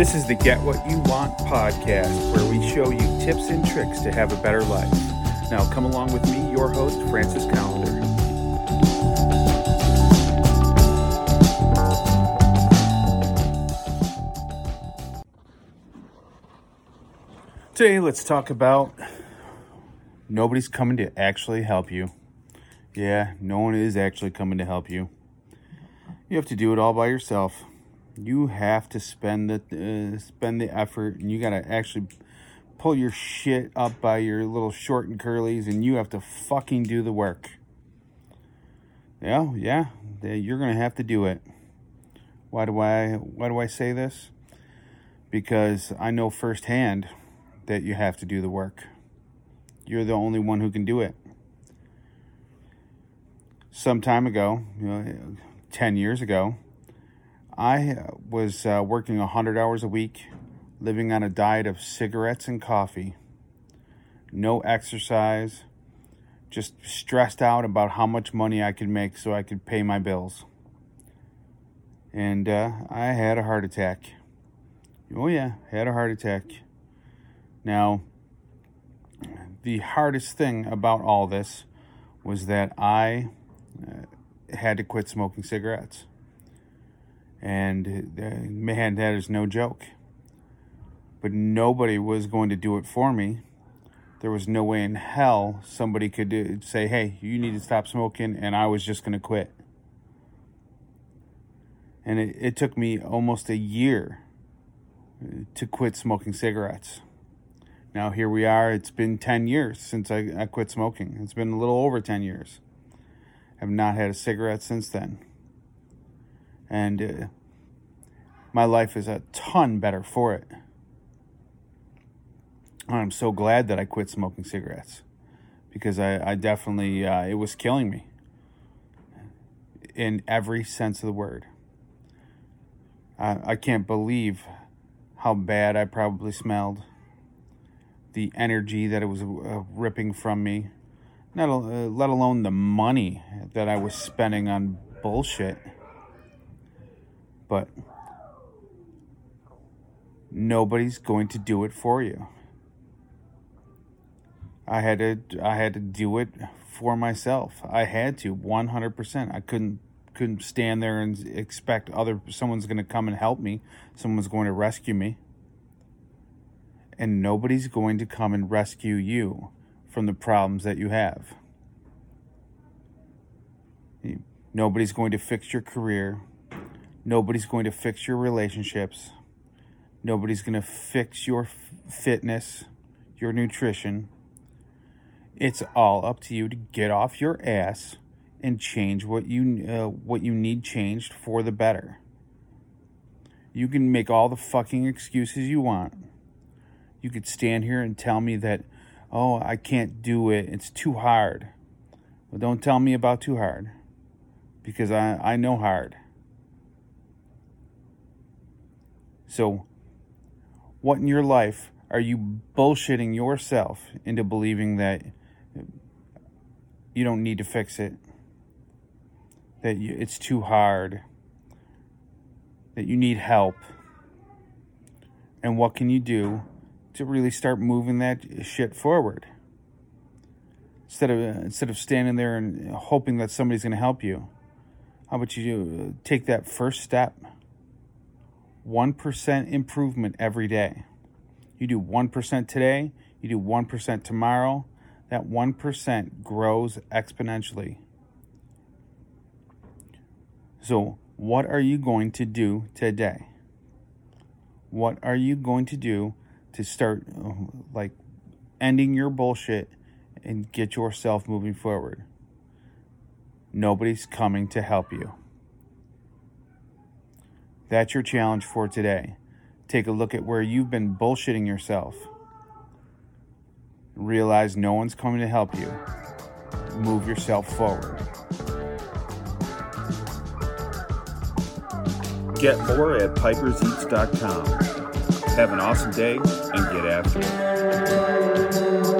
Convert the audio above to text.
This is the Get What You Want podcast, where we show you tips and tricks to have a better life. Now, come along with me, your host, Francis Calendar. Today, let's talk about nobody's coming to actually help you. Yeah, no one is actually coming to help you. You have to do it all by yourself you have to spend the uh, spend the effort and you got to actually pull your shit up by your little short and curlies and you have to fucking do the work. Yeah yeah you're gonna have to do it. Why do i why do i say this? Because i know firsthand that you have to do the work. You're the only one who can do it. Some time ago you know 10 years ago I was uh, working 100 hours a week, living on a diet of cigarettes and coffee, no exercise, just stressed out about how much money I could make so I could pay my bills. And uh, I had a heart attack. Oh, yeah, had a heart attack. Now, the hardest thing about all this was that I uh, had to quit smoking cigarettes. And uh, man, that is no joke. But nobody was going to do it for me. There was no way in hell somebody could do, say, hey, you need to stop smoking, and I was just going to quit. And it, it took me almost a year uh, to quit smoking cigarettes. Now, here we are. It's been 10 years since I, I quit smoking. It's been a little over 10 years. I've not had a cigarette since then and uh, my life is a ton better for it. I'm so glad that I quit smoking cigarettes because I, I definitely, uh, it was killing me in every sense of the word. I, I can't believe how bad I probably smelled, the energy that it was uh, ripping from me, not, uh, let alone the money that I was spending on bullshit. But nobody's going to do it for you. I had to I had to do it for myself. I had to 100%. I couldn't couldn't stand there and expect other someone's going to come and help me. Someone's going to rescue me. And nobody's going to come and rescue you from the problems that you have. Nobody's going to fix your career. Nobody's going to fix your relationships. Nobody's going to fix your fitness, your nutrition. It's all up to you to get off your ass and change what you uh, what you need changed for the better. You can make all the fucking excuses you want. You could stand here and tell me that, oh, I can't do it. It's too hard. Well, don't tell me about too hard because I, I know hard. So, what in your life are you bullshitting yourself into believing that you don't need to fix it? That you, it's too hard? That you need help? And what can you do to really start moving that shit forward? Instead of instead of standing there and hoping that somebody's going to help you, how about you uh, take that first step? 1% improvement every day. You do 1% today, you do 1% tomorrow, that 1% grows exponentially. So, what are you going to do today? What are you going to do to start uh, like ending your bullshit and get yourself moving forward? Nobody's coming to help you. That's your challenge for today. Take a look at where you've been bullshitting yourself. Realize no one's coming to help you. Move yourself forward. Get more at piperseats.com. Have an awesome day and get after it.